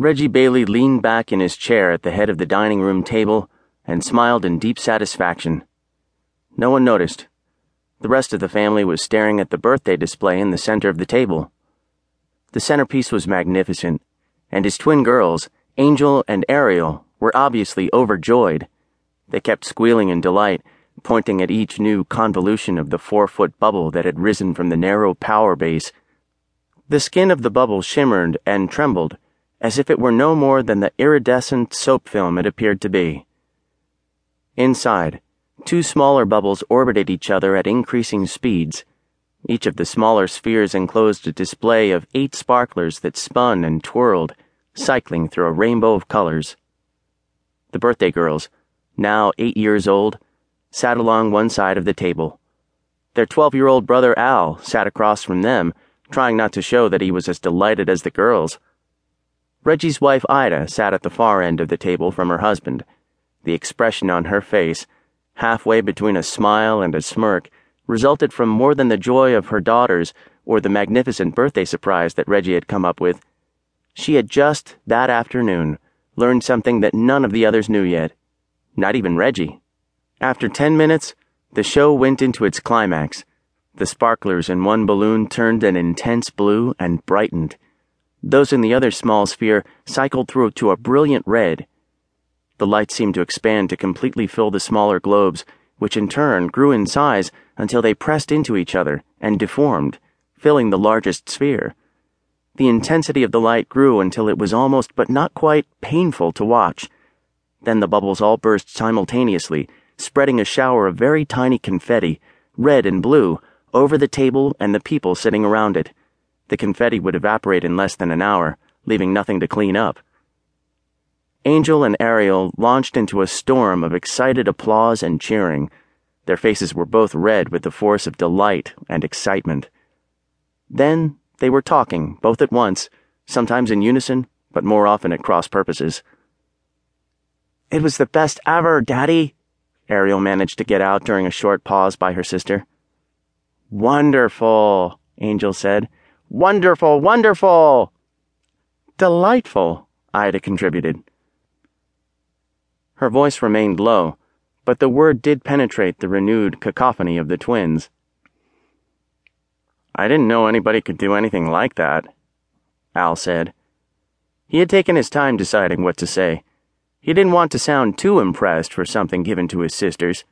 Reggie Bailey leaned back in his chair at the head of the dining room table and smiled in deep satisfaction. No one noticed. The rest of the family was staring at the birthday display in the center of the table. The centerpiece was magnificent, and his twin girls, Angel and Ariel, were obviously overjoyed. They kept squealing in delight, pointing at each new convolution of the four foot bubble that had risen from the narrow power base. The skin of the bubble shimmered and trembled as if it were no more than the iridescent soap film it appeared to be. Inside, two smaller bubbles orbited each other at increasing speeds. Each of the smaller spheres enclosed a display of eight sparklers that spun and twirled, cycling through a rainbow of colors. The birthday girls, now eight years old, sat along one side of the table. Their 12 year old brother Al sat across from them, trying not to show that he was as delighted as the girls. Reggie's wife Ida sat at the far end of the table from her husband. The expression on her face, halfway between a smile and a smirk, resulted from more than the joy of her daughters or the magnificent birthday surprise that Reggie had come up with. She had just, that afternoon, learned something that none of the others knew yet. Not even Reggie. After ten minutes, the show went into its climax. The sparklers in one balloon turned an intense blue and brightened. Those in the other small sphere cycled through to a brilliant red. The light seemed to expand to completely fill the smaller globes, which in turn grew in size until they pressed into each other and deformed, filling the largest sphere. The intensity of the light grew until it was almost but not quite painful to watch. Then the bubbles all burst simultaneously, spreading a shower of very tiny confetti, red and blue, over the table and the people sitting around it the confetti would evaporate in less than an hour, leaving nothing to clean up. Angel and Ariel launched into a storm of excited applause and cheering. Their faces were both red with the force of delight and excitement. Then they were talking, both at once, sometimes in unison, but more often at cross purposes. It was the best ever, Daddy, Ariel managed to get out during a short pause by her sister. Wonderful, Angel said Wonderful, wonderful! Delightful, Ida contributed. Her voice remained low, but the word did penetrate the renewed cacophony of the twins. I didn't know anybody could do anything like that, Al said. He had taken his time deciding what to say. He didn't want to sound too impressed for something given to his sisters.